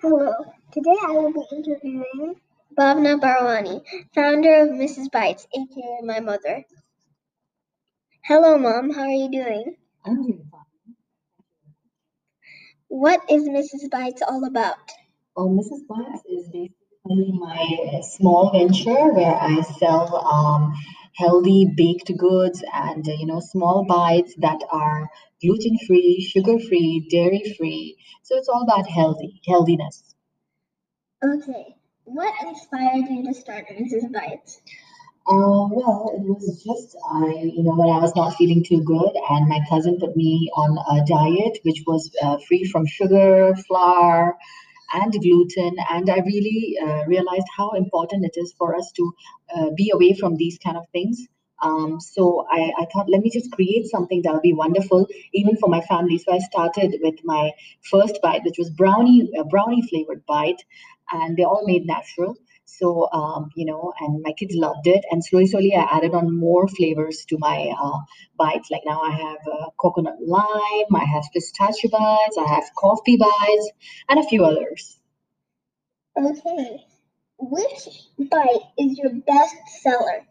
Today I will be interviewing Bhavna Barwani, founder of Mrs. Bites, aka my mother. Hello, Mom. How are you doing? I'm doing fine. What is Mrs. Bites all about? Well, Mrs. Bites is basically my small venture where I sell um, healthy baked goods and uh, you know small bites that are gluten free, sugar free, dairy free. So it's all about healthy healthiness. Okay. What inspired you to start Mrs. Bites? Uh, well, it was just I, you know, when I was not feeling too good, and my cousin put me on a diet which was uh, free from sugar, flour, and gluten, and I really uh, realized how important it is for us to uh, be away from these kind of things. Um, so I, I thought, let me just create something that'll be wonderful even for my family. So I started with my first bite, which was brownie, a brownie flavored bite, and they all made natural. So um, you know, and my kids loved it. And slowly, slowly, I added on more flavors to my uh, bites. Like now, I have uh, coconut lime, I have pistachio bites, I have coffee bites, and a few others. Okay. Which bite is your best seller?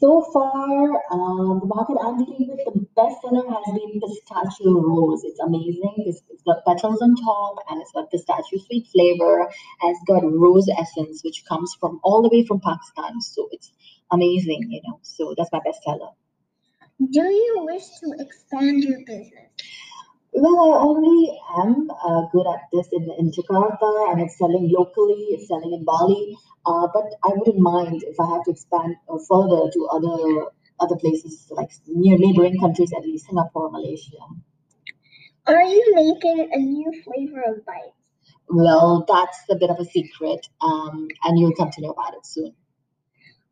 So far, uh, the market I'm dealing with, the best seller has been pistachio rose. It's amazing. It's, it's got petals on top and it's got pistachio sweet flavor and it's got rose essence, which comes from all the way from Pakistan. So it's amazing, you know. So that's my best seller. Do you wish to expand your business? Well, I already am uh, good at this in, in Jakarta and it's selling locally, it's selling in Bali. Uh, but I wouldn't mind if I have to expand uh, further to other other places like near neighboring countries, at least Singapore, Malaysia. Are you making a new flavor of bites? Well, that's a bit of a secret, um, and you'll come to know about it soon.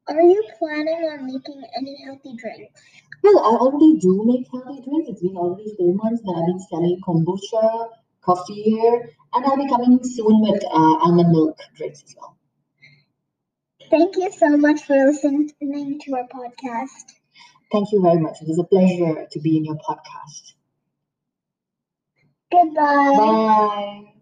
Are you planning on making any healthy drinks? Well, I already do make healthy drinks. It's been already four months that I've been selling kombucha, coffee here, and I'll be coming soon with uh, almond milk drinks as well. Thank you so much for listening to our podcast. Thank you very much. It was a pleasure to be in your podcast. Goodbye. Bye.